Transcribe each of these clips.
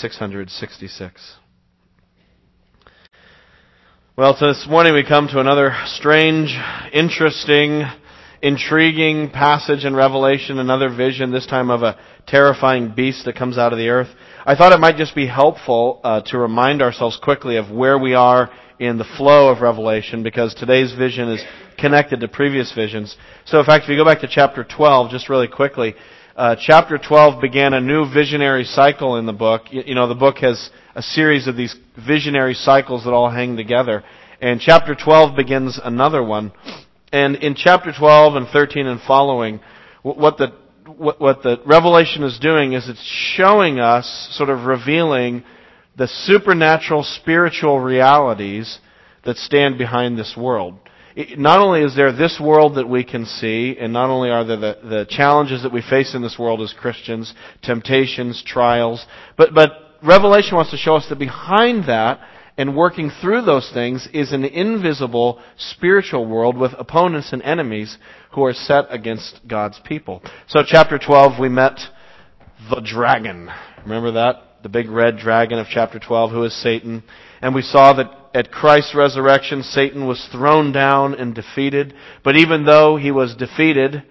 666. Well, so this morning we come to another strange, interesting, intriguing passage in Revelation, another vision, this time of a terrifying beast that comes out of the earth. I thought it might just be helpful uh, to remind ourselves quickly of where we are in the flow of Revelation because today's vision is connected to previous visions. So in fact, if you go back to chapter 12, just really quickly, uh, chapter 12 began a new visionary cycle in the book. You, you know, the book has a series of these visionary cycles that all hang together. And chapter 12 begins another one. And in chapter 12 and 13 and following, what the, what, what the Revelation is doing is it's showing us, sort of revealing the supernatural spiritual realities that stand behind this world not only is there this world that we can see, and not only are there the, the challenges that we face in this world as Christians, temptations, trials, but, but Revelation wants to show us that behind that, and working through those things, is an invisible spiritual world with opponents and enemies who are set against God's people. So chapter 12, we met the dragon. Remember that? The big red dragon of chapter 12, who is Satan. And we saw that at Christ's resurrection, Satan was thrown down and defeated. But even though he was defeated,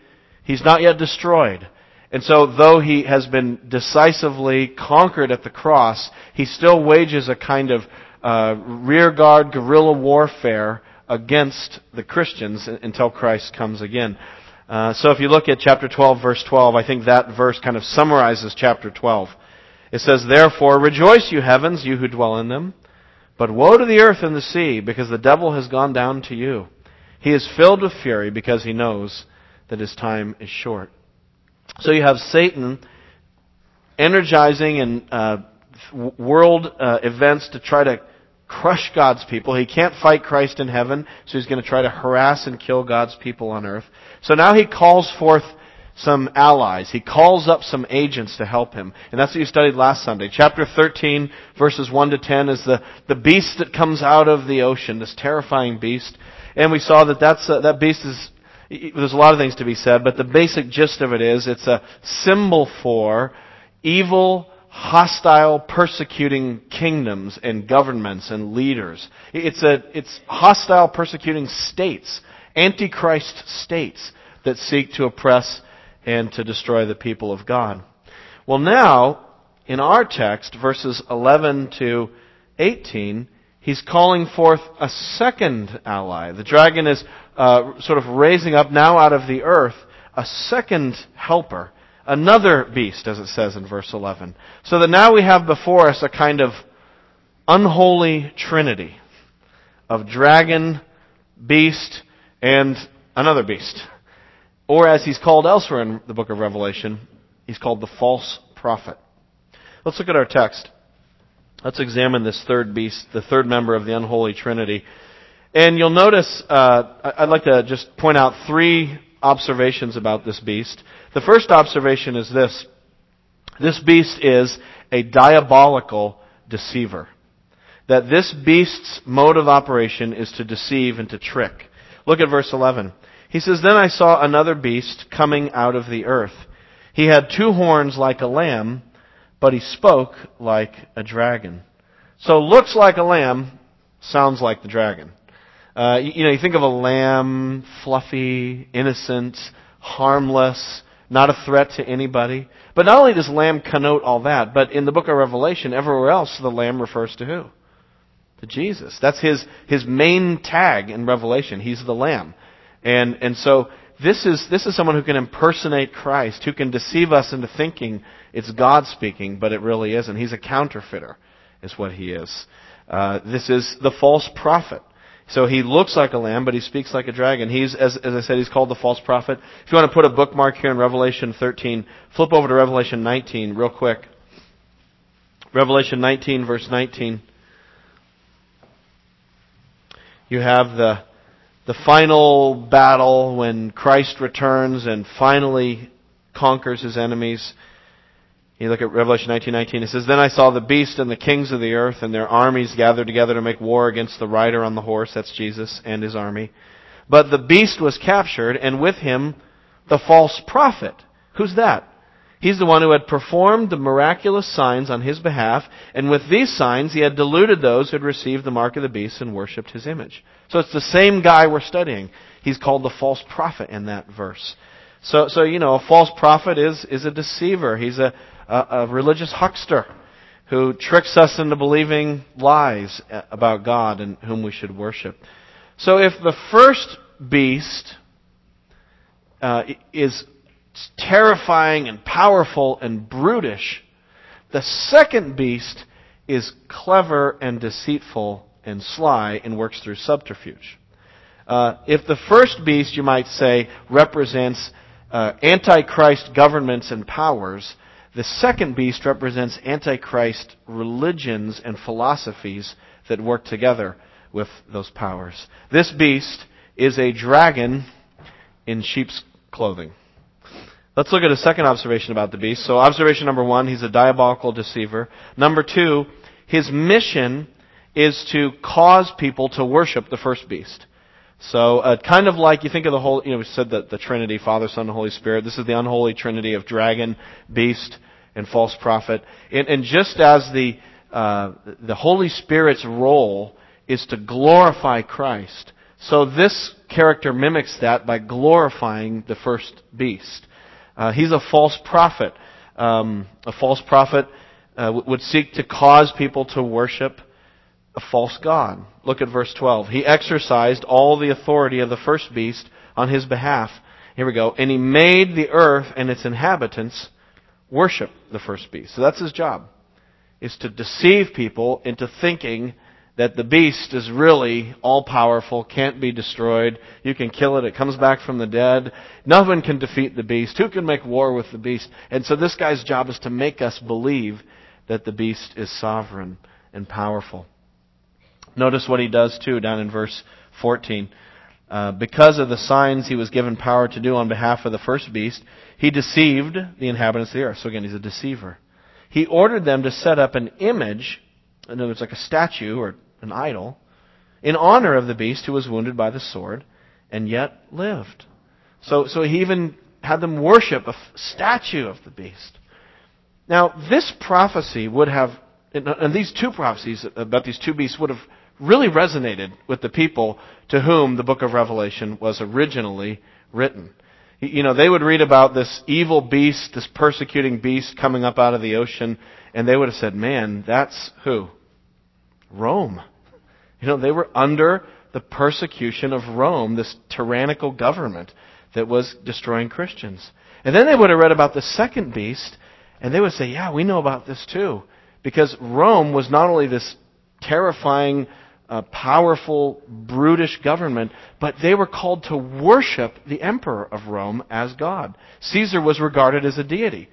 he's not yet destroyed. And so, though he has been decisively conquered at the cross, he still wages a kind of uh, rearguard guerrilla warfare against the Christians until Christ comes again. Uh, so, if you look at chapter 12, verse 12, I think that verse kind of summarizes chapter 12. It says, Therefore, rejoice, you heavens, you who dwell in them. But woe to the earth and the sea, because the devil has gone down to you. He is filled with fury because he knows that his time is short. So you have Satan energizing in uh, world uh, events to try to crush God's people. He can't fight Christ in heaven, so he's going to try to harass and kill God's people on earth. So now he calls forth some allies. He calls up some agents to help him. And that's what you studied last Sunday. Chapter 13, verses 1 to 10 is the, the beast that comes out of the ocean, this terrifying beast. And we saw that that's, uh, that beast is, there's a lot of things to be said, but the basic gist of it is it's a symbol for evil, hostile, persecuting kingdoms and governments and leaders. It's a, it's hostile, persecuting states, antichrist states that seek to oppress and to destroy the people of God. Well, now, in our text, verses 11 to 18, he's calling forth a second ally. The dragon is uh, sort of raising up now out of the earth a second helper, another beast, as it says in verse 11. So that now we have before us a kind of unholy trinity of dragon, beast, and another beast. Or as he's called elsewhere in the book of Revelation, he's called the false prophet. Let's look at our text. Let's examine this third beast, the third member of the unholy trinity. And you'll notice, uh, I'd like to just point out three observations about this beast. The first observation is this. This beast is a diabolical deceiver. That this beast's mode of operation is to deceive and to trick. Look at verse 11. He says, Then I saw another beast coming out of the earth. He had two horns like a lamb, but he spoke like a dragon. So looks like a lamb, sounds like the dragon. Uh, you, you know, you think of a lamb, fluffy, innocent, harmless, not a threat to anybody. But not only does lamb connote all that, but in the book of Revelation, everywhere else, the lamb refers to who? To Jesus. That's his, his main tag in Revelation. He's the lamb. And, and so this is, this is someone who can impersonate Christ, who can deceive us into thinking it's God speaking, but it really isn't. He's a counterfeiter, is what he is. Uh, this is the false prophet. So he looks like a lamb, but he speaks like a dragon. He's, as, as I said, he's called the false prophet. If you want to put a bookmark here in Revelation 13, flip over to Revelation 19 real quick. Revelation 19, verse 19. You have the the final battle when Christ returns and finally conquers his enemies. You look at Revelation 19:19. It says, "Then I saw the beast and the kings of the earth and their armies gathered together to make war against the rider on the horse, that's Jesus and his army. But the beast was captured, and with him the false prophet. Who's that? He's the one who had performed the miraculous signs on his behalf, and with these signs he had deluded those who had received the mark of the beast and worshipped his image. So it's the same guy we're studying. He's called the false prophet in that verse. So, so you know, a false prophet is, is a deceiver. He's a, a, a religious huckster who tricks us into believing lies about God and whom we should worship. So if the first beast uh, is terrifying and powerful and brutish, the second beast is clever and deceitful and sly and works through subterfuge. Uh, if the first beast, you might say, represents uh, antichrist governments and powers, the second beast represents antichrist religions and philosophies that work together with those powers. This beast is a dragon in sheep's clothing. Let's look at a second observation about the beast. So observation number one, he's a diabolical deceiver. Number two, his mission is to cause people to worship the first beast. So, uh, kind of like you think of the whole, you know, we said that the Trinity, Father, Son, and Holy Spirit. This is the unholy Trinity of dragon, beast, and false prophet. And, and just as the uh, the Holy Spirit's role is to glorify Christ, so this character mimics that by glorifying the first beast. Uh, he's a false prophet. Um, a false prophet uh, would seek to cause people to worship a false god. Look at verse 12. He exercised all the authority of the first beast on his behalf. Here we go. And he made the earth and its inhabitants worship the first beast. So that's his job. Is to deceive people into thinking that the beast is really all powerful, can't be destroyed. You can kill it. It comes back from the dead. No one can defeat the beast. Who can make war with the beast? And so this guy's job is to make us believe that the beast is sovereign and powerful. Notice what he does too down in verse 14. Uh, because of the signs he was given power to do on behalf of the first beast, he deceived the inhabitants of the earth. So again, he's a deceiver. He ordered them to set up an image, in other words, like a statue or an idol, in honor of the beast who was wounded by the sword and yet lived. So, so he even had them worship a statue of the beast. Now, this prophecy would have, and these two prophecies about these two beasts would have really resonated with the people to whom the book of Revelation was originally written. You know, they would read about this evil beast, this persecuting beast coming up out of the ocean, and they would have said, man, that's who? Rome. You know, they were under the persecution of Rome, this tyrannical government that was destroying Christians. And then they would have read about the second beast, and they would say, yeah, we know about this too. Because Rome was not only this terrifying, uh, powerful, brutish government, but they were called to worship the emperor of Rome as God. Caesar was regarded as a deity.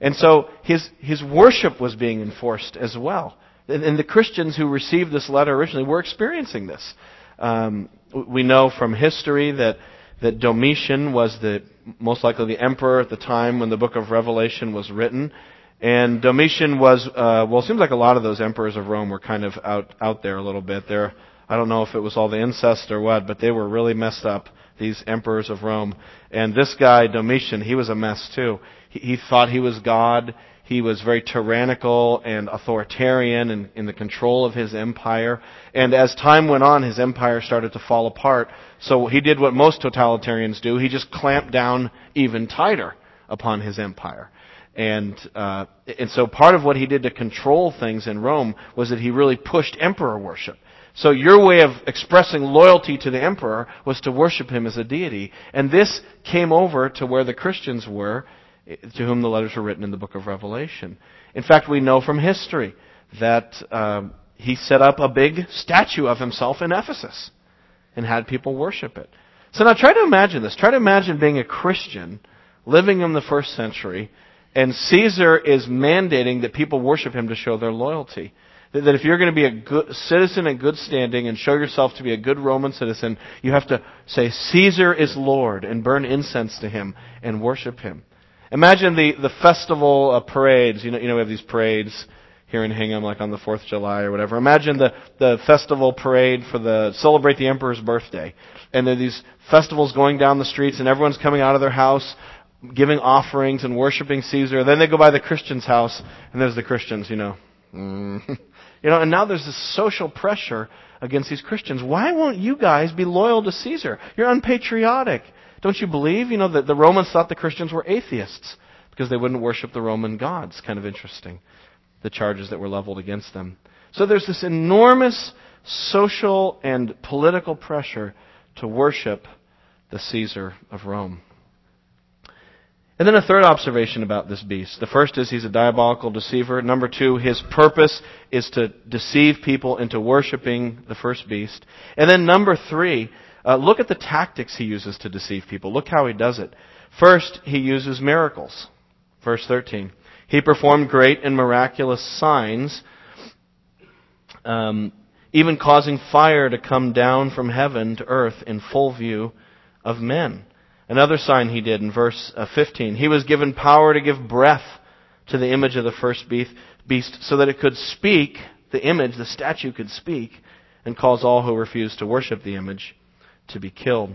And so his, his worship was being enforced as well. And the Christians who received this letter originally were experiencing this. Um, we know from history that, that Domitian was the, most likely the emperor at the time when the book of Revelation was written. And Domitian was, uh, well, it seems like a lot of those emperors of Rome were kind of out, out there a little bit. There, I don't know if it was all the incest or what, but they were really messed up, these emperors of Rome. And this guy, Domitian, he was a mess too. He, he thought he was God. He was very tyrannical and authoritarian in, in the control of his empire. And as time went on, his empire started to fall apart. So he did what most totalitarians do. He just clamped down even tighter upon his empire. And uh, and so part of what he did to control things in Rome was that he really pushed emperor worship. So your way of expressing loyalty to the emperor was to worship him as a deity, and this came over to where the Christians were to whom the letters were written in the book of Revelation. In fact, we know from history that um, he set up a big statue of himself in Ephesus and had people worship it. So now try to imagine this. Try to imagine being a Christian living in the first century, and Caesar is mandating that people worship him to show their loyalty. That if you're going to be a good citizen in good standing and show yourself to be a good Roman citizen, you have to say, Caesar is Lord, and burn incense to him and worship him. Imagine the, the festival uh, parades. You know, you know, we have these parades here in Hingham, like on the 4th of July or whatever. Imagine the, the festival parade for the, celebrate the emperor's birthday. And there are these festivals going down the streets and everyone's coming out of their house giving offerings and worshiping Caesar. Then they go by the Christian's house, and there's the Christians, you know. Mm. you know, and now there's this social pressure against these Christians. Why won't you guys be loyal to Caesar? You're unpatriotic. Don't you believe? You know, that the Romans thought the Christians were atheists because they wouldn't worship the Roman gods. Kind of interesting, the charges that were leveled against them. So there's this enormous social and political pressure to worship the Caesar of Rome. And then a third observation about this beast. The first is he's a diabolical deceiver. Number two, his purpose is to deceive people into worshiping the first beast. And then number three, uh, look at the tactics he uses to deceive people. Look how he does it. First, he uses miracles. Verse 13. He performed great and miraculous signs, um, even causing fire to come down from heaven to earth in full view of men. Another sign he did in verse uh, 15. He was given power to give breath to the image of the first beast so that it could speak, the image, the statue could speak, and cause all who refused to worship the image to be killed.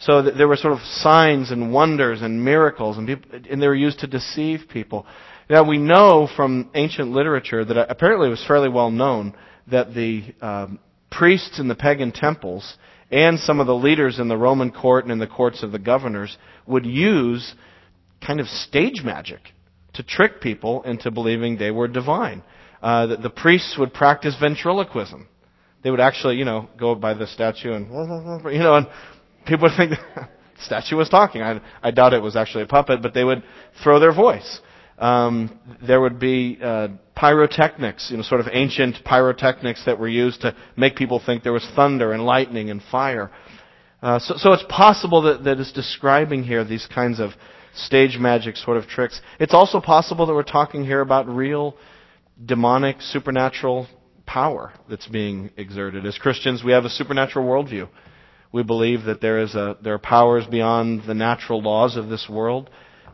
So there were sort of signs and wonders and miracles, and, people, and they were used to deceive people. Now we know from ancient literature that apparently it was fairly well known that the um, priests in the pagan temples and some of the leaders in the Roman court and in the courts of the governors would use kind of stage magic to trick people into believing they were divine. Uh, the priests would practice ventriloquism. They would actually, you know, go by the statue and, you know, and people would think the statue was talking. I, I doubt it was actually a puppet, but they would throw their voice. Um, there would be uh, pyrotechnics, you know, sort of ancient pyrotechnics that were used to make people think there was thunder and lightning and fire. Uh, so, so it's possible that, that it's describing here these kinds of stage magic sort of tricks. It's also possible that we're talking here about real demonic, supernatural power that's being exerted. As Christians, we have a supernatural worldview. We believe that there is a there are powers beyond the natural laws of this world,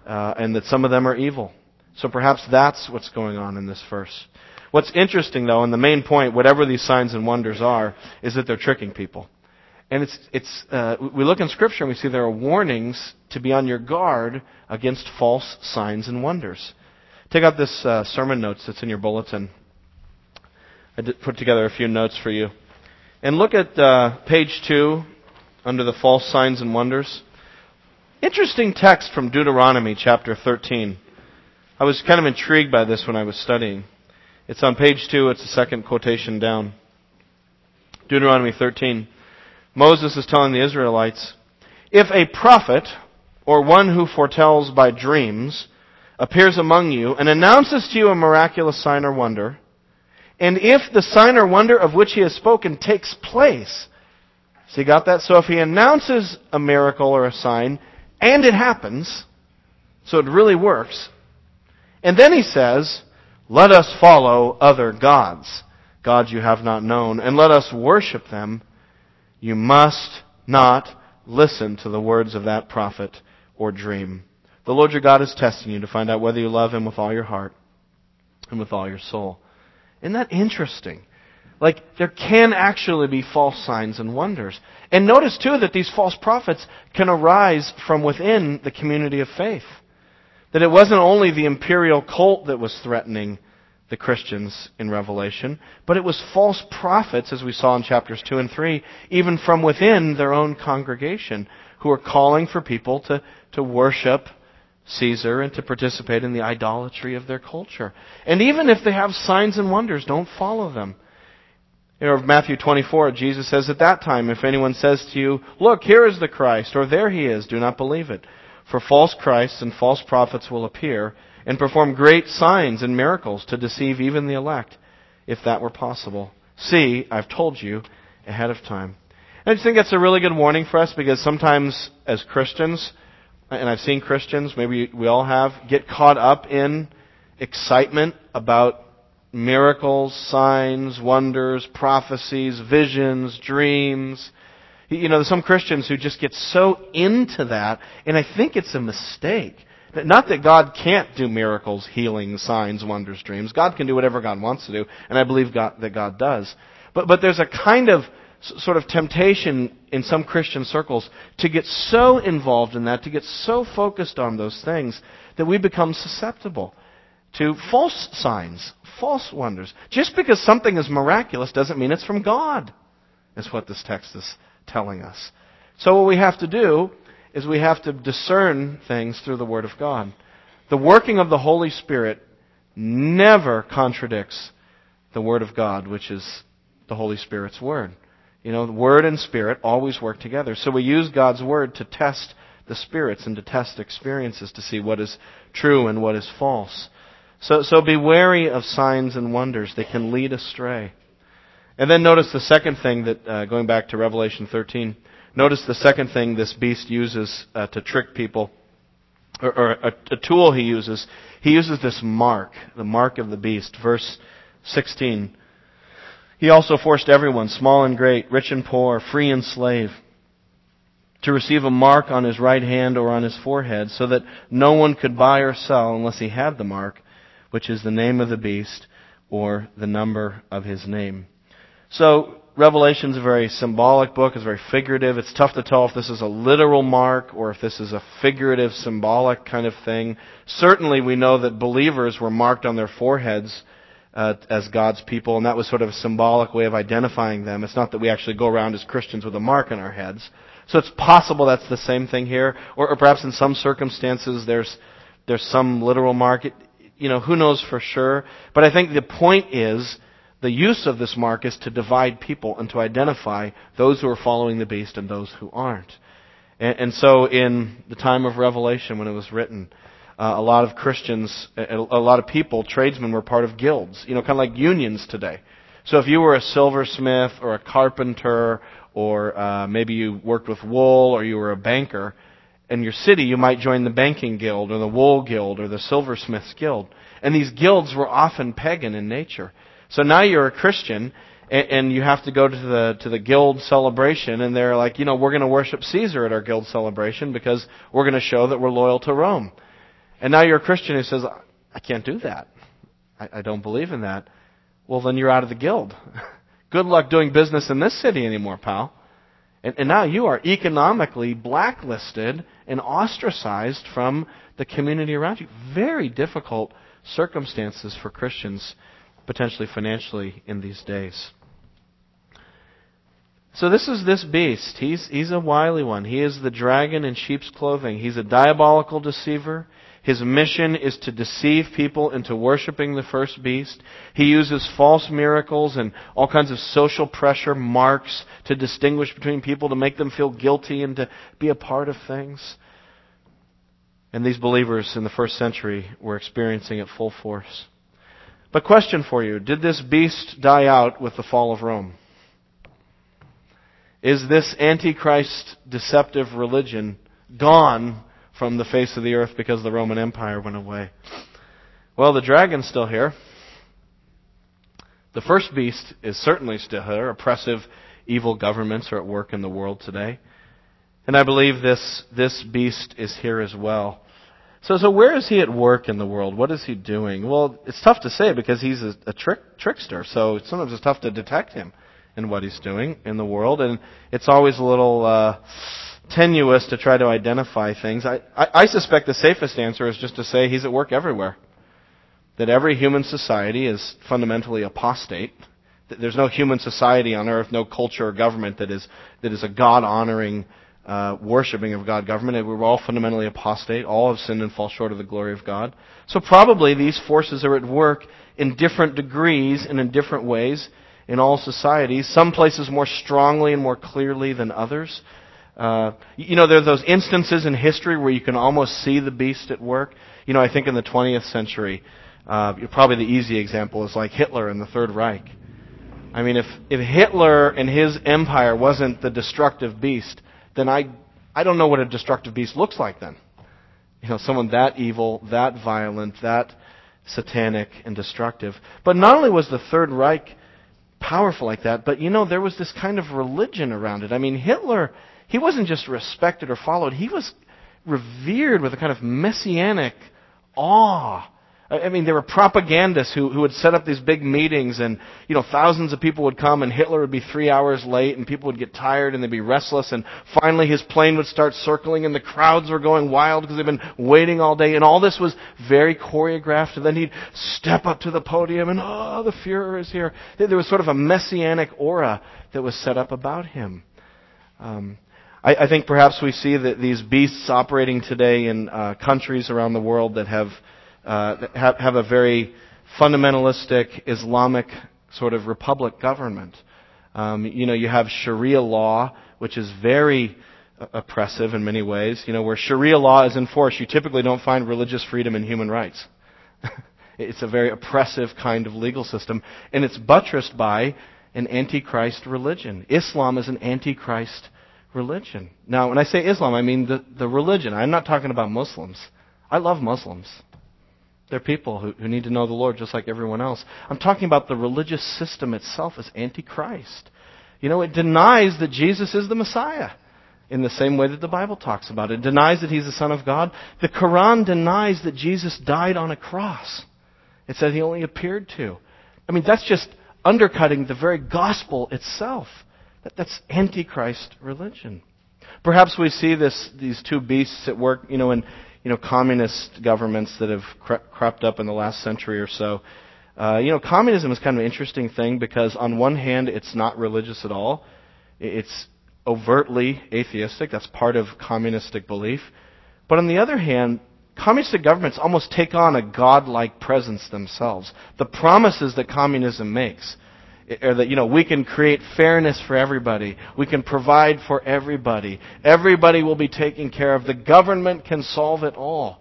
uh, and that some of them are evil. So perhaps that's what's going on in this verse. What's interesting, though, and the main point, whatever these signs and wonders are, is that they're tricking people. And it's, it's, uh, we look in Scripture and we see there are warnings to be on your guard against false signs and wonders. Take out this uh, sermon notes that's in your bulletin. I put together a few notes for you. And look at uh, page 2 under the false signs and wonders. Interesting text from Deuteronomy chapter 13. I was kind of intrigued by this when I was studying. It's on page 2, it's the second quotation down. Deuteronomy 13. Moses is telling the Israelites, If a prophet, or one who foretells by dreams, appears among you and announces to you a miraculous sign or wonder, and if the sign or wonder of which he has spoken takes place, so you got that? So if he announces a miracle or a sign, and it happens, so it really works, and then he says, Let us follow other gods, gods you have not known, and let us worship them. You must not listen to the words of that prophet or dream. The Lord your God is testing you to find out whether you love him with all your heart and with all your soul. Isn't that interesting? Like, there can actually be false signs and wonders. And notice, too, that these false prophets can arise from within the community of faith. That it wasn't only the imperial cult that was threatening the Christians in Revelation, but it was false prophets, as we saw in chapters 2 and 3, even from within their own congregation, who were calling for people to, to worship Caesar and to participate in the idolatry of their culture. And even if they have signs and wonders, don't follow them. You know, Matthew 24, Jesus says at that time, if anyone says to you, look, here is the Christ, or there he is, do not believe it. For false Christs and false prophets will appear and perform great signs and miracles to deceive even the elect, if that were possible. See, I've told you ahead of time. And I just think that's a really good warning for us because sometimes as Christians, and I've seen Christians, maybe we all have, get caught up in excitement about miracles, signs, wonders, prophecies, visions, dreams. You know, there's some Christians who just get so into that, and I think it's a mistake. Not that God can't do miracles, healing, signs, wonders, dreams. God can do whatever God wants to do, and I believe God, that God does. But, but there's a kind of sort of temptation in some Christian circles to get so involved in that, to get so focused on those things, that we become susceptible to false signs, false wonders. Just because something is miraculous doesn't mean it's from God, is what this text is telling us. So what we have to do is we have to discern things through the Word of God. The working of the Holy Spirit never contradicts the Word of God, which is the Holy Spirit's Word. You know, Word and Spirit always work together. So we use God's Word to test the spirits and to test experiences to see what is true and what is false. So, so be wary of signs and wonders. They can lead astray. And then notice the second thing that, uh, going back to Revelation 13, notice the second thing this beast uses uh, to trick people, or, or a, a tool he uses. He uses this mark, the mark of the beast. Verse 16. He also forced everyone, small and great, rich and poor, free and slave, to receive a mark on his right hand or on his forehead, so that no one could buy or sell unless he had the mark, which is the name of the beast or the number of his name. So, Revelation is a very symbolic book, it's very figurative. It's tough to tell if this is a literal mark or if this is a figurative, symbolic kind of thing. Certainly we know that believers were marked on their foreheads uh, as God's people, and that was sort of a symbolic way of identifying them. It's not that we actually go around as Christians with a mark on our heads. So it's possible that's the same thing here, or, or perhaps in some circumstances there's there's some literal mark. It, you know, who knows for sure? But I think the point is the use of this mark is to divide people and to identify those who are following the beast and those who aren't. And, and so in the time of Revelation when it was written, uh, a lot of Christians, a, lot of people, tradesmen were part of guilds, you know, kind of like unions today. So if you were a silversmith or a carpenter or uh, maybe you worked with wool or you were a banker, in your city you might join the banking guild or the wool guild or the silversmiths guild. And these guilds were often pagan in nature. So now you're a Christian and, and you have to go to the to the guild celebration and they're like, you know, we're going to worship Caesar at our guild celebration because we're going to show that we're loyal to Rome. And now you're a Christian who says, I can't do that. I, I don't believe in that. Well, then you're out of the guild. Good luck doing business in this city anymore, pal. And, and now you are economically blacklisted and ostracized from the community around you. Very difficult circumstances for Christians, potentially financially, in these days. So this is this beast. He's, he's a wily one. He is the dragon in sheep's clothing. He's a diabolical deceiver. His mission is to deceive people into worshiping the first beast. He uses false miracles and all kinds of social pressure marks to distinguish between people to make them feel guilty and to be a part of things. And these believers in the first century were experiencing it full force. But question for you, did this beast die out with the fall of Rome? Is this antichrist deceptive religion gone from the face of the earth because the Roman Empire went away. Well, the dragon's still here. The first beast is certainly still here. Oppressive, evil governments are at work in the world today. And I believe this, this beast is here as well. So, so where is he at work in the world? What is he doing? Well, it's tough to say because he's a, a trick, trickster. So sometimes it's tough to detect him in what he's doing in the world. And it's always a little, uh, tenuous to try to identify things. I, I, I suspect the safest answer is just to say he's at work everywhere. That every human society is fundamentally apostate. That there's no human society on earth, no culture or government that is, that is a God honoring, uh, worshiping of God government. We're all fundamentally apostate. All have sinned and fall short of the glory of God. So probably these forces are at work in different degrees and in different ways in all societies. Some places more strongly and more clearly than others. Uh, you know, there are those instances in history where you can almost see the beast at work. You know, I think in the 20th century, uh, probably the easy example is like Hitler and the Third Reich. I mean, if, if Hitler and his empire wasn't the destructive beast, then I, I don't know what a destructive beast looks like then. You know, someone that evil, that violent, that satanic and destructive. But not only was the Third Reich powerful like that, but you know, there was this kind of religion around it. I mean, Hitler he wasn't just respected or followed, he was revered with a kind of messianic awe. I mean, there were propagandists who, who would set up these big meetings and, you know, thousands of people would come and Hitler would be three hours late and people would get tired and they'd be restless. And finally his plane would start circling and the crowds were going wild because they'd been waiting all day. And all this was very choreographed. And then he'd step up to the podium and, oh, the Fuhrer is here. There was sort of a messianic aura that was set up about him. Um, I, I think perhaps we see that these beasts operating today in uh, countries around the world that have uh, have, have a very fundamentalistic Islamic sort of republic government. Um, you know, you have Sharia law, which is very uh, oppressive in many ways. You know, where Sharia law is enforced, you typically don't find religious freedom and human rights. it's a very oppressive kind of legal system, and it's buttressed by an antichrist religion. Islam is an antichrist religion. Now, when I say Islam, I mean the, the religion. I'm not talking about Muslims. I love Muslims. They're people who, who need to know the Lord just like everyone else. I'm talking about the religious system itself as antichrist. You know, it denies that Jesus is the Messiah in the same way that the Bible talks about it. It denies that he's the Son of God. The Quran denies that Jesus died on a cross. It said he only appeared to. I mean, that's just undercutting the very gospel itself. That, that's antichrist religion. Perhaps we see this, these two beasts at work, you know, in you know, communist governments that have crept up in the last century or so. Uh, you know, communism is kind of an interesting thing because on one hand, it's not religious at all. It's overtly atheistic. That's part of communistic belief. But on the other hand, communistic governments almost take on a godlike presence themselves. The promises that communism makes or that you know we can create fairness for everybody. We can provide for everybody. Everybody will be taken care of. The government can solve it all.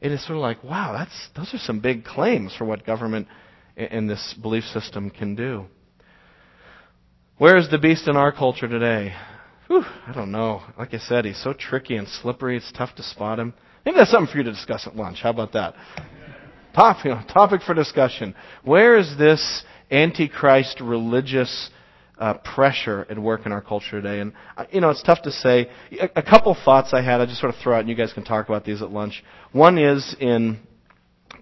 It is sort of like wow that's those are some big claims for what government and this belief system can do. Where is the beast in our culture today? Whew, i don't know. Like i said he's so tricky and slippery it's tough to spot him. Maybe that's something for you to discuss at lunch. How about that? You know, topic for discussion. Where is this antichrist religious uh, pressure at work in our culture today. And, uh, you know, it's tough to say. A, a couple thoughts I had, I just sort of throw out, and you guys can talk about these at lunch. One is in,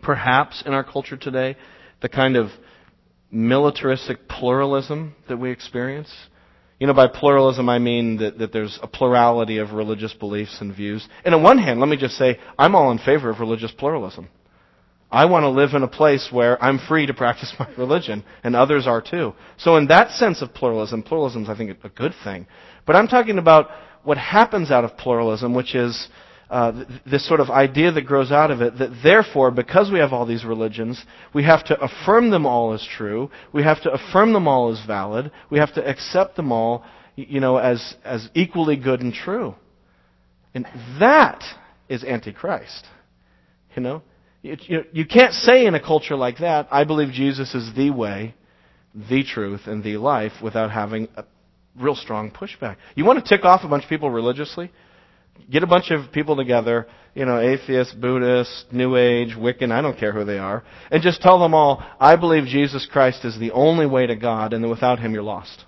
perhaps in our culture today, the kind of militaristic pluralism that we experience. You know, by pluralism, I mean that, that there's a plurality of religious beliefs and views. And on one hand, let me just say, I'm all in favor of religious pluralism. I want to live in a place where I'm free to practice my religion, and others are too. So in that sense of pluralism, pluralism is, I think, a good thing. But I'm talking about what happens out of pluralism, which is uh, this sort of idea that grows out of it that therefore, because we have all these religions, we have to affirm them all as true. We have to affirm them all as valid. We have to accept them all, you know, as, as equally good and true. And that is Antichrist. You know? You, you can't say in a culture like that, I believe Jesus is the way, the truth, and the life without having a real strong pushback. You want to tick off a bunch of people religiously? Get a bunch of people together, you know, atheists, Buddhists, New Age, Wiccan, I don't care who they are, and just tell them all, I believe Jesus Christ is the only way to God, and that without Him you're lost.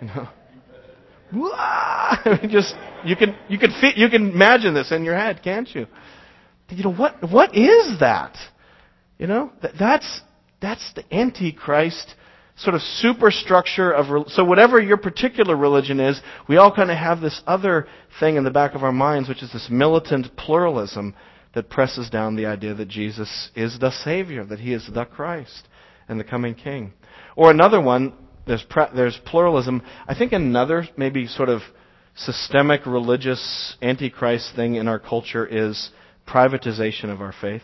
You know? just you can you can you can imagine this in your head, can't you? You know, what, what is that? You know, that, that's, that's the Antichrist sort of superstructure of, so whatever your particular religion is, we all kind of have this other thing in the back of our minds, which is this militant pluralism that presses down the idea that Jesus is the Savior, that He is the Christ and the coming King. Or another one, there's, there's pluralism. I think another maybe sort of systemic religious antichrist thing in our culture is privatization of our faith.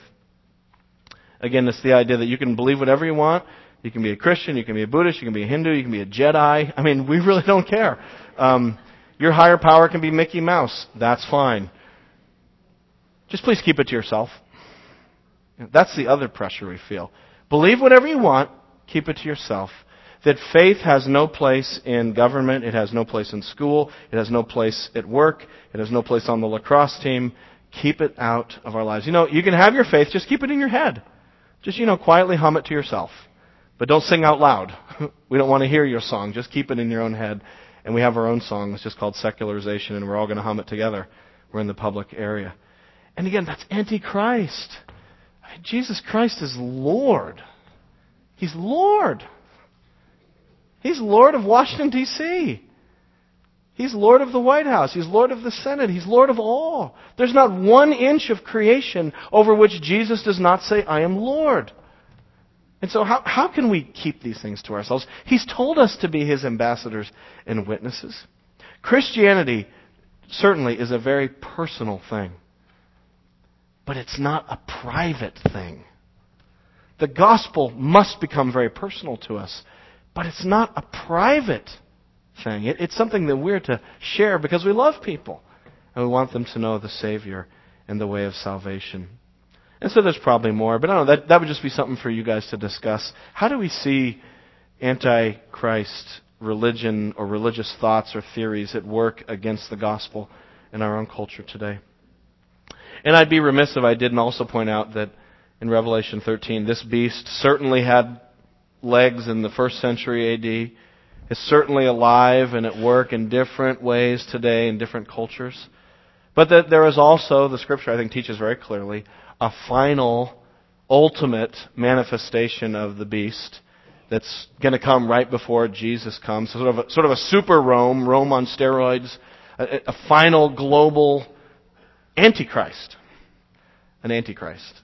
Again, it's the idea that you can believe whatever you want. You can be a Christian, you can be a Buddhist, you can be a Hindu, you can be a Jedi. I mean, we really don't care. Um, your higher power can be Mickey Mouse. That's fine. Just please keep it to yourself. That's the other pressure we feel. Believe whatever you want, keep it to yourself. That faith has no place in government, it has no place in school, it has no place at work, it has no place on the lacrosse team, Keep it out of our lives. You know, you can have your faith, just keep it in your head. Just, you know, quietly hum it to yourself. But don't sing out loud. we don't want to hear your song. Just keep it in your own head. And we have our own song. It's just called Secularization, and we're all going to hum it together. We're in the public area. And again, that's Antichrist. Jesus Christ is Lord. He's Lord. He's Lord of Washington, D.C. He's Lord of the White House. He's Lord of the Senate. He's Lord of all. There's not one inch of creation over which Jesus does not say, I am Lord. And so, how, how can we keep these things to ourselves? He's told us to be His ambassadors and witnesses. Christianity certainly is a very personal thing, but it's not a private thing. The gospel must become very personal to us, but it's not a private thing. It, it's something that we're to share because we love people and we want them to know the Savior and the way of salvation. And so there's probably more, but I don't know, that, that would just be something for you guys to discuss. How do we see antichrist religion or religious thoughts or theories at work against the gospel in our own culture today? And I'd be remiss if I didn't also point out that in Revelation 13, this beast certainly had legs in the first century AD, is certainly alive and at work in different ways today in different cultures. But that there is also, the scripture I think teaches very clearly, a final, ultimate manifestation of the beast that's going to come right before Jesus comes. So sort of a, sort of a super Rome, Rome on steroids, a, a final global antichrist. An antichrist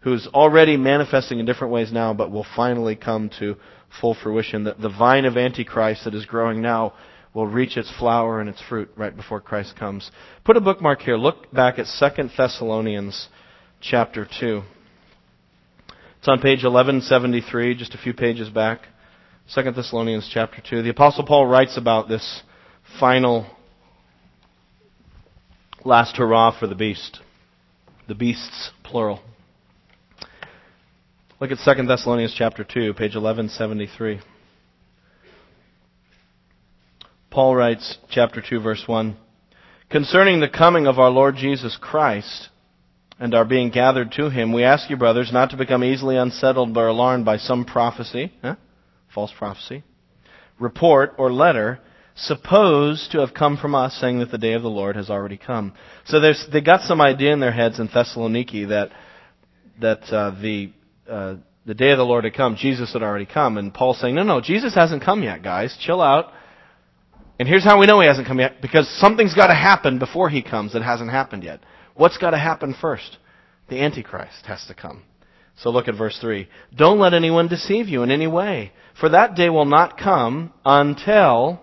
who's already manifesting in different ways now, but will finally come to full fruition. The, the vine of antichrist that is growing now will reach its flower and its fruit right before Christ comes. Put a bookmark here. Look back at 2 Thessalonians chapter 2. It's on page 1173, just a few pages back. 2 Thessalonians chapter 2. The Apostle Paul writes about this final last hurrah for the beast. The beasts, plural. Look at 2 Thessalonians chapter 2, page 1173. Paul writes, chapter 2, verse 1, Concerning the coming of our Lord Jesus Christ, and our being gathered to him, we ask you, brothers, not to become easily unsettled or alarmed by some prophecy, huh? false prophecy, report, or letter supposed to have come from us, saying that the day of the Lord has already come. So they got some idea in their heads in Thessaloniki that that uh, the uh, the day of the Lord had come, Jesus had already come, and Paul's saying, no, no, Jesus hasn't come yet, guys. Chill out. And here's how we know he hasn't come yet, because something's got to happen before he comes that hasn't happened yet. What's got to happen first? The Antichrist has to come. So look at verse 3. Don't let anyone deceive you in any way, for that day will not come until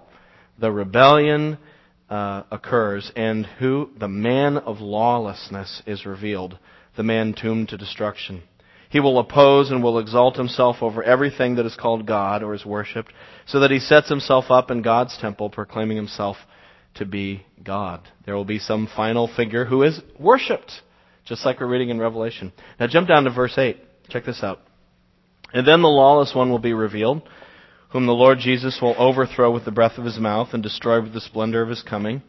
the rebellion uh, occurs and who? The man of lawlessness is revealed, the man doomed to destruction. He will oppose and will exalt himself over everything that is called God or is worshipped, so that he sets himself up in God's temple, proclaiming himself to be God. There will be some final figure who is worshipped, just like we're reading in Revelation. Now jump down to verse 8. Check this out. And then the lawless one will be revealed, whom the Lord Jesus will overthrow with the breath of his mouth and destroy with the splendor of his coming.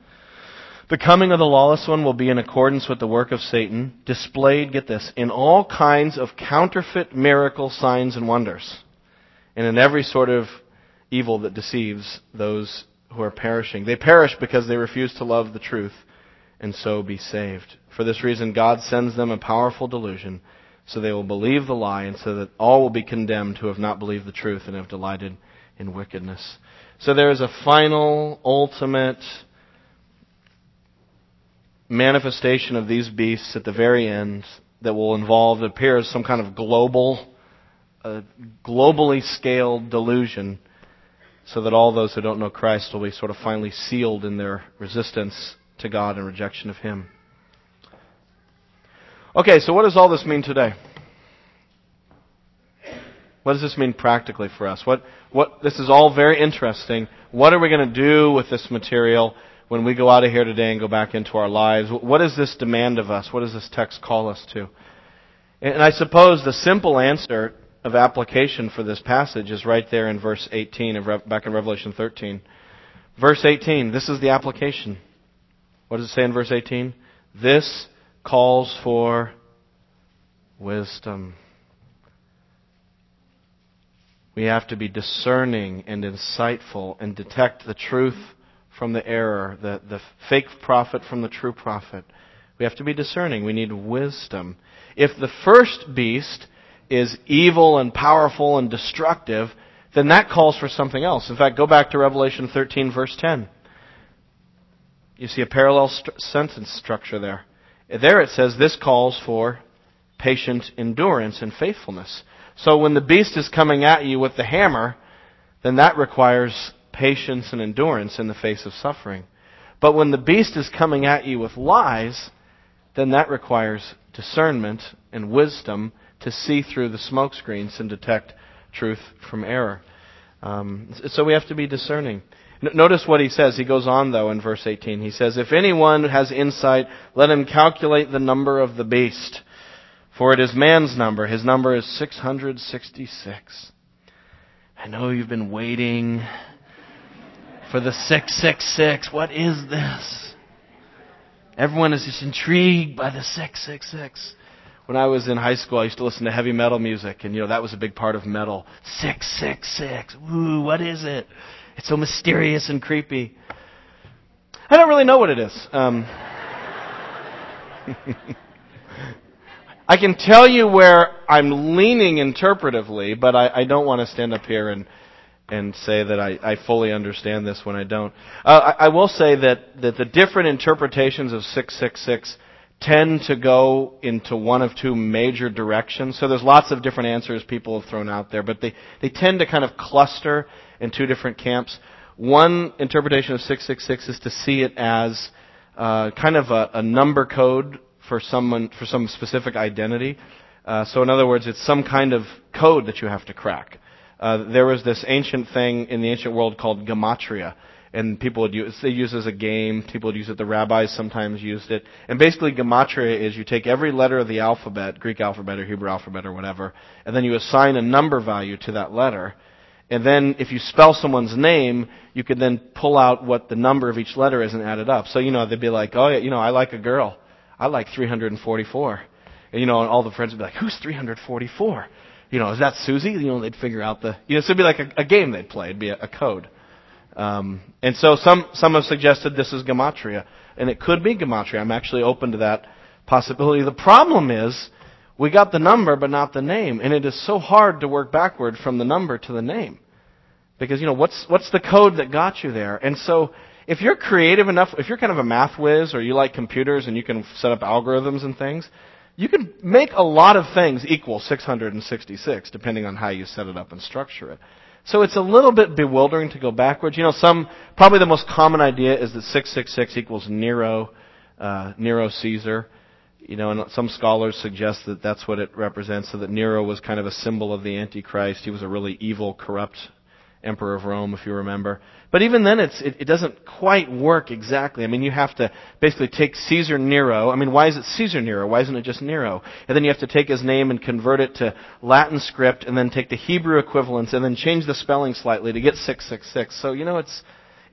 The coming of the lawless one will be in accordance with the work of Satan, displayed, get this, in all kinds of counterfeit miracle signs and wonders, and in every sort of evil that deceives those who are perishing. They perish because they refuse to love the truth and so be saved. For this reason, God sends them a powerful delusion, so they will believe the lie, and so that all will be condemned who have not believed the truth and have delighted in wickedness. So there is a final, ultimate manifestation of these beasts at the very end that will involve, appear as some kind of global, uh, globally scaled delusion so that all those who don't know Christ will be sort of finally sealed in their resistance to God and rejection of Him. Okay, so what does all this mean today? What does this mean practically for us? What, what, this is all very interesting. What are we going to do with this material when we go out of here today and go back into our lives? What does this demand of us? What does this text call us to? And I suppose the simple answer of application for this passage is right there in verse 18 of back in Revelation 13. Verse 18, this is the application. What does it say in verse 18? This calls for wisdom. We have to be discerning and insightful and detect the truth from the error, the, the fake prophet from the true prophet. We have to be discerning. We need wisdom. If the first beast is evil and powerful and destructive, then that calls for something else. In fact, go back to Revelation 13, verse 10. You see a parallel st- sentence structure there. There it says this calls for patient endurance and faithfulness. So when the beast is coming at you with the hammer, then that requires patience and endurance in the face of suffering. But when the beast is coming at you with lies, then that requires discernment and wisdom to see through the smoke screens and detect truth from error. Um, so we have to be discerning. Notice what he says. He goes on, though, in verse 18. He says, If anyone has insight, let him calculate the number of the beast. For it is man's number. His number is 666. I know you've been waiting for the 666. What is this? Everyone is just intrigued by the 666. When I was in high school, I used to listen to heavy metal music, and you know that was a big part of metal. 666. Ooh, what is it? It's so mysterious and creepy. I don't really know what it is. Um, I can tell you where I'm leaning interpretively, but I, I don't want to stand up here and and say that I, I fully understand this when I don't. Uh, I, I will say that, that the different interpretations of 666 tend to go into one of two major directions. So there's lots of different answers people have thrown out there, but they, they tend to kind of cluster in two different camps. One interpretation of 666 is to see it as uh, kind of a, a number code for someone for some specific identity. Uh, so in other words, it's some kind of code that you have to crack. Uh, there was this ancient thing in the ancient world called gematria, and people would use they use it as a game. People would use it. The rabbis sometimes used it. And basically, gematria is you take every letter of the alphabet, Greek alphabet or Hebrew alphabet or whatever, and then you assign a number value to that letter. And then if you spell someone's name, you could then pull out what the number of each letter is and add it up. So you know they'd be like, oh you know I like a girl. I like 344. And you know, and all the friends would be like, who's 344? You know, is that Susie? You know, they'd figure out the, you know, so it'd be like a, a game they'd play. It'd be a, a code. Um, and so some, some have suggested this is gematria. And it could be gematria. I'm actually open to that possibility. The problem is, we got the number but not the name. And it is so hard to work backward from the number to the name. Because, you know, what's, what's the code that got you there? And so, if you're creative enough, if you're kind of a math whiz or you like computers and you can set up algorithms and things, you can make a lot of things equal 666, depending on how you set it up and structure it. So it's a little bit bewildering to go backwards. You know, some, probably the most common idea is that 666 equals Nero, uh, Nero Caesar. You know, and some scholars suggest that that's what it represents, so that Nero was kind of a symbol of the Antichrist. He was a really evil, corrupt emperor of Rome, if you remember. But even then, it's, it, it doesn't quite work exactly. I mean, you have to basically take Caesar Nero. I mean, why is it Caesar Nero? Why isn't it just Nero? And then you have to take his name and convert it to Latin script, and then take the Hebrew equivalents, and then change the spelling slightly to get 666. So, you know, it's,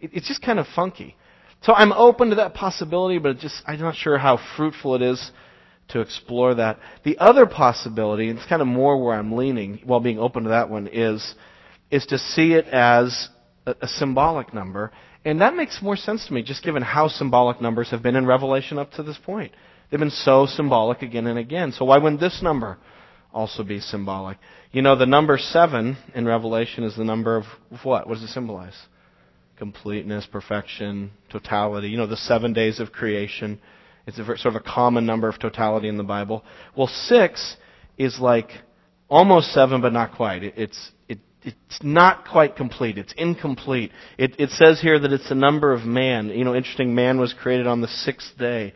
it, it's just kind of funky. So I'm open to that possibility, but just, I'm not sure how fruitful it is to explore that. The other possibility, and it's kind of more where I'm leaning while being open to that one, is is to see it as a, a symbolic number. And that makes more sense to me, just given how symbolic numbers have been in Revelation up to this point. They've been so symbolic again and again. So why wouldn't this number also be symbolic? You know, the number seven in Revelation is the number of what? What does it symbolize? Completeness, perfection, totality. You know, the seven days of creation. It's a sort of a common number of totality in the Bible. Well, six is like almost seven, but not quite. It's it's not quite complete. It's incomplete. It, it says here that it's the number of man. You know, interesting, man was created on the sixth day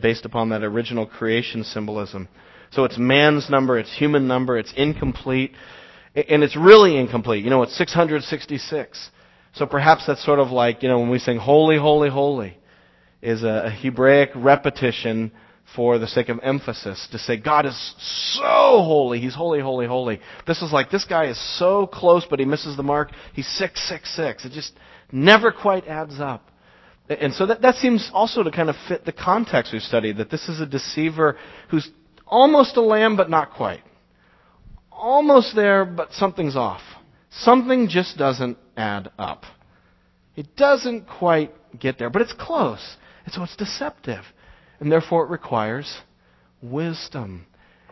based upon that original creation symbolism. So it's man's number, it's human number, it's incomplete, and it's really incomplete. You know, it's 666. So perhaps that's sort of like, you know, when we sing holy, holy, holy is a Hebraic repetition for the sake of emphasis to say God is so holy. He's holy, holy, holy. This is like this guy is so close, but he misses the mark. He's six, six, six. It just never quite adds up. And so that, that seems also to kind of fit the context we've studied, that this is a deceiver who's almost a lamb, but not quite. Almost there, but something's off. Something just doesn't add up. It doesn't quite get there, but it's close. And so it's deceptive. And therefore it requires wisdom.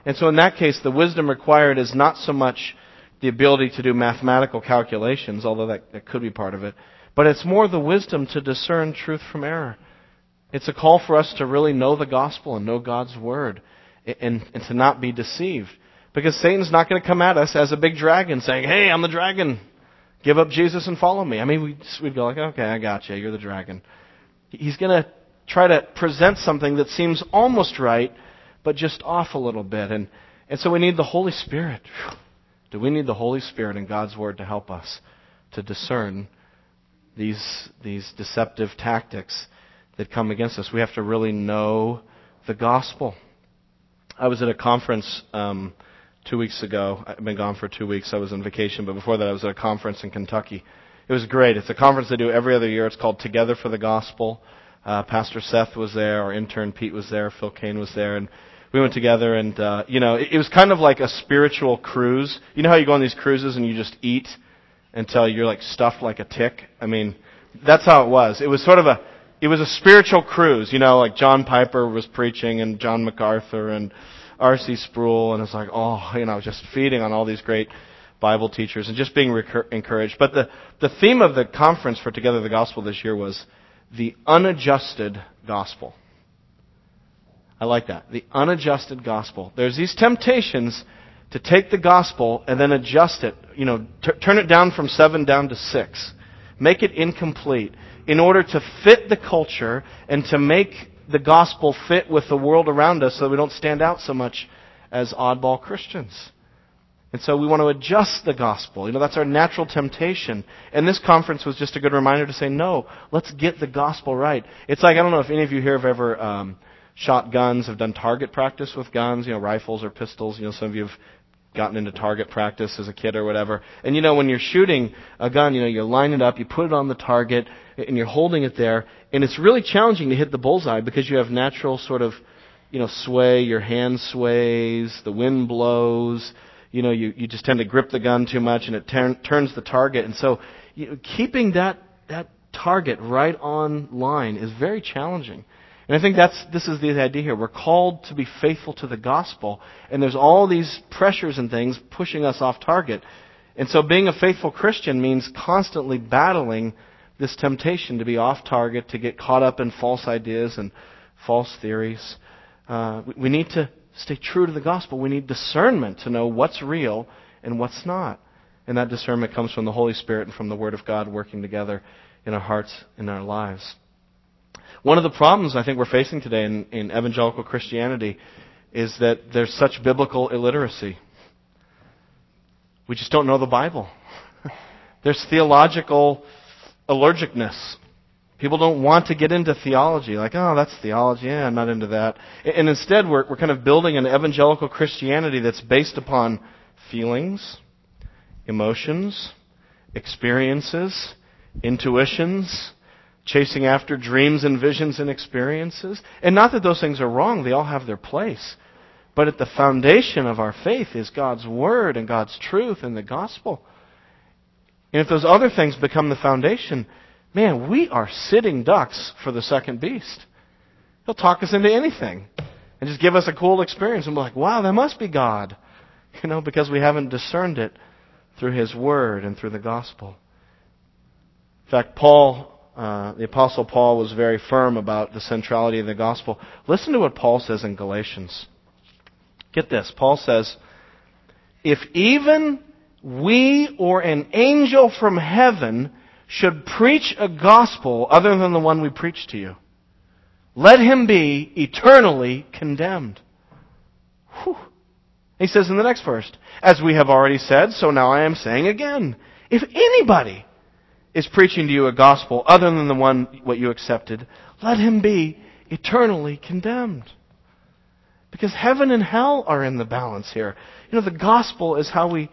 And so in that case, the wisdom required is not so much the ability to do mathematical calculations, although that, that could be part of it, but it's more the wisdom to discern truth from error. It's a call for us to really know the gospel and know God's word and, and to not be deceived. Because Satan's not going to come at us as a big dragon saying, hey, I'm the dragon. Give up Jesus and follow me. I mean, we'd, we'd go like, okay, I got you. You're the dragon. He's going to try to present something that seems almost right, but just off a little bit. And, and so we need the Holy Spirit. Do we need the Holy Spirit and God's Word to help us to discern these, these deceptive tactics that come against us? We have to really know the gospel. I was at a conference um, two weeks ago. I've been gone for two weeks. I was on vacation, but before that, I was at a conference in Kentucky. It was great. It's a conference they do every other year. It's called Together for the Gospel. Uh, Pastor Seth was there. Our intern Pete was there. Phil Kane was there, and we went together. And uh, you know, it, it was kind of like a spiritual cruise. You know how you go on these cruises and you just eat until you're like stuffed like a tick. I mean, that's how it was. It was sort of a it was a spiritual cruise, you know, like John Piper was preaching and John MacArthur and R.C. Sproul, and it's like, oh, you know, just feeding on all these great Bible teachers and just being recur- encouraged. But the, the theme of the conference for Together the Gospel this year was the unadjusted gospel. I like that. The unadjusted gospel. There's these temptations to take the gospel and then adjust it, you know, t- turn it down from seven down to six. Make it incomplete in order to fit the culture and to make the gospel fit with the world around us so that we don't stand out so much as oddball Christians. And so we want to adjust the gospel. You know, that's our natural temptation. And this conference was just a good reminder to say, no, let's get the gospel right. It's like, I don't know if any of you here have ever um, shot guns, have done target practice with guns, you know, rifles or pistols. You know, some of you have gotten into target practice as a kid or whatever. And you know, when you're shooting a gun, you know, you line it up, you put it on the target, and you're holding it there, and it's really challenging to hit the bullseye because you have natural sort of, you know, sway, your hand sways, the wind blows, you know, you, you just tend to grip the gun too much and it turn, turns the target. And so, you know, keeping that, that target right on line is very challenging. And I think that's, this is the idea here. We're called to be faithful to the gospel, and there's all these pressures and things pushing us off target. And so being a faithful Christian means constantly battling this temptation to be off target, to get caught up in false ideas and false theories. Uh, we need to stay true to the gospel. We need discernment to know what's real and what's not. And that discernment comes from the Holy Spirit and from the Word of God working together in our hearts and our lives. One of the problems I think we're facing today in, in evangelical Christianity is that there's such biblical illiteracy. We just don't know the Bible. there's theological allergicness. People don't want to get into theology. Like, oh, that's theology. Yeah, I'm not into that. And instead, we're, we're kind of building an evangelical Christianity that's based upon feelings, emotions, experiences, intuitions, chasing after dreams and visions and experiences. And not that those things are wrong, they all have their place. But at the foundation of our faith is God's Word and God's truth and the gospel. And if those other things become the foundation, man, we are sitting ducks for the second beast. He'll talk us into anything and just give us a cool experience and be like, wow, that must be God. You know, because we haven't discerned it through His Word and through the gospel. In fact, Paul uh, the Apostle Paul was very firm about the centrality of the gospel. Listen to what Paul says in Galatians. Get this. Paul says, If even we or an angel from heaven should preach a gospel other than the one we preach to you, let him be eternally condemned. Whew. He says in the next verse, As we have already said, so now I am saying again, if anybody is preaching to you a gospel other than the one what you accepted, let him be eternally condemned. Because heaven and hell are in the balance here. You know, the gospel is how we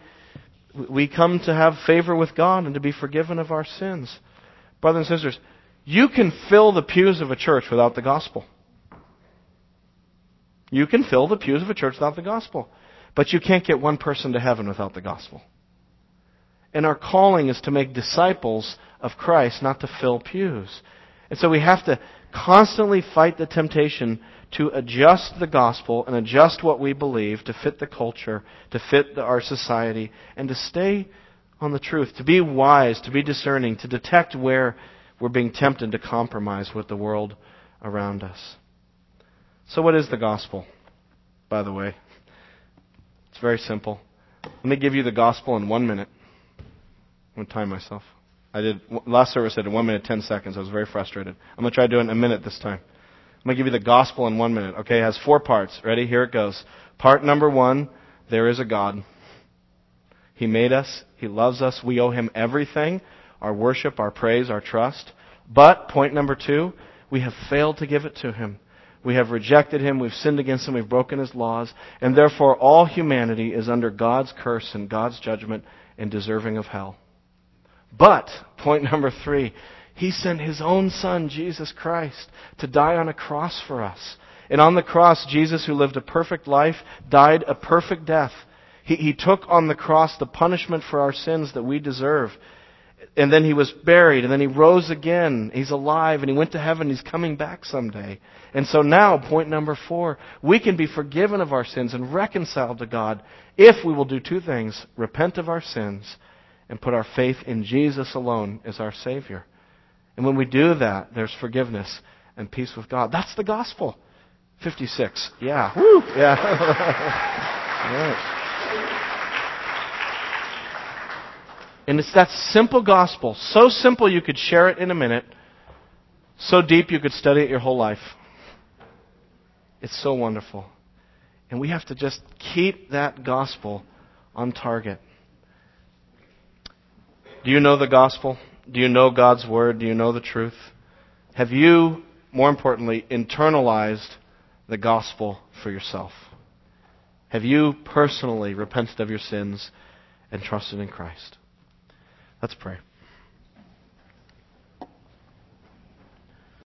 we come to have favor with God and to be forgiven of our sins. Brothers and sisters, you can fill the pews of a church without the gospel. You can fill the pews of a church without the gospel. But you can't get one person to heaven without the gospel. And our calling is to make disciples of Christ, not to fill pews. And so we have to constantly fight the temptation to adjust the gospel and adjust what we believe to fit the culture, to fit the, our society, and to stay on the truth, to be wise, to be discerning, to detect where we're being tempted to compromise with the world around us. So, what is the gospel, by the way? It's very simple. Let me give you the gospel in one minute. I'm going to time myself. I did last service. I did one minute ten seconds. I was very frustrated. I'm to try to do it in a minute this time. I'm to give you the gospel in one minute. Okay, it has four parts. Ready? Here it goes. Part number one: there is a God. He made us. He loves us. We owe Him everything: our worship, our praise, our trust. But point number two: we have failed to give it to Him. We have rejected him, we've sinned against him, we've broken his laws, and therefore all humanity is under God's curse and God's judgment and deserving of hell. But, point number three, he sent his own son, Jesus Christ, to die on a cross for us. And on the cross, Jesus, who lived a perfect life, died a perfect death. He, he took on the cross the punishment for our sins that we deserve and then he was buried, and then he rose again. He's alive, and he went to heaven. He's coming back someday. And so now, point number four, we can be forgiven of our sins and reconciled to God if we will do two things repent of our sins and put our faith in Jesus alone as our Savior. And when we do that, there's forgiveness and peace with God. That's the gospel. 56. Yeah. Woo. Yeah. Right. And it's that simple gospel, so simple you could share it in a minute, so deep you could study it your whole life. It's so wonderful. And we have to just keep that gospel on target. Do you know the gospel? Do you know God's word? Do you know the truth? Have you, more importantly, internalized the gospel for yourself? Have you personally repented of your sins and trusted in Christ? Let's pray.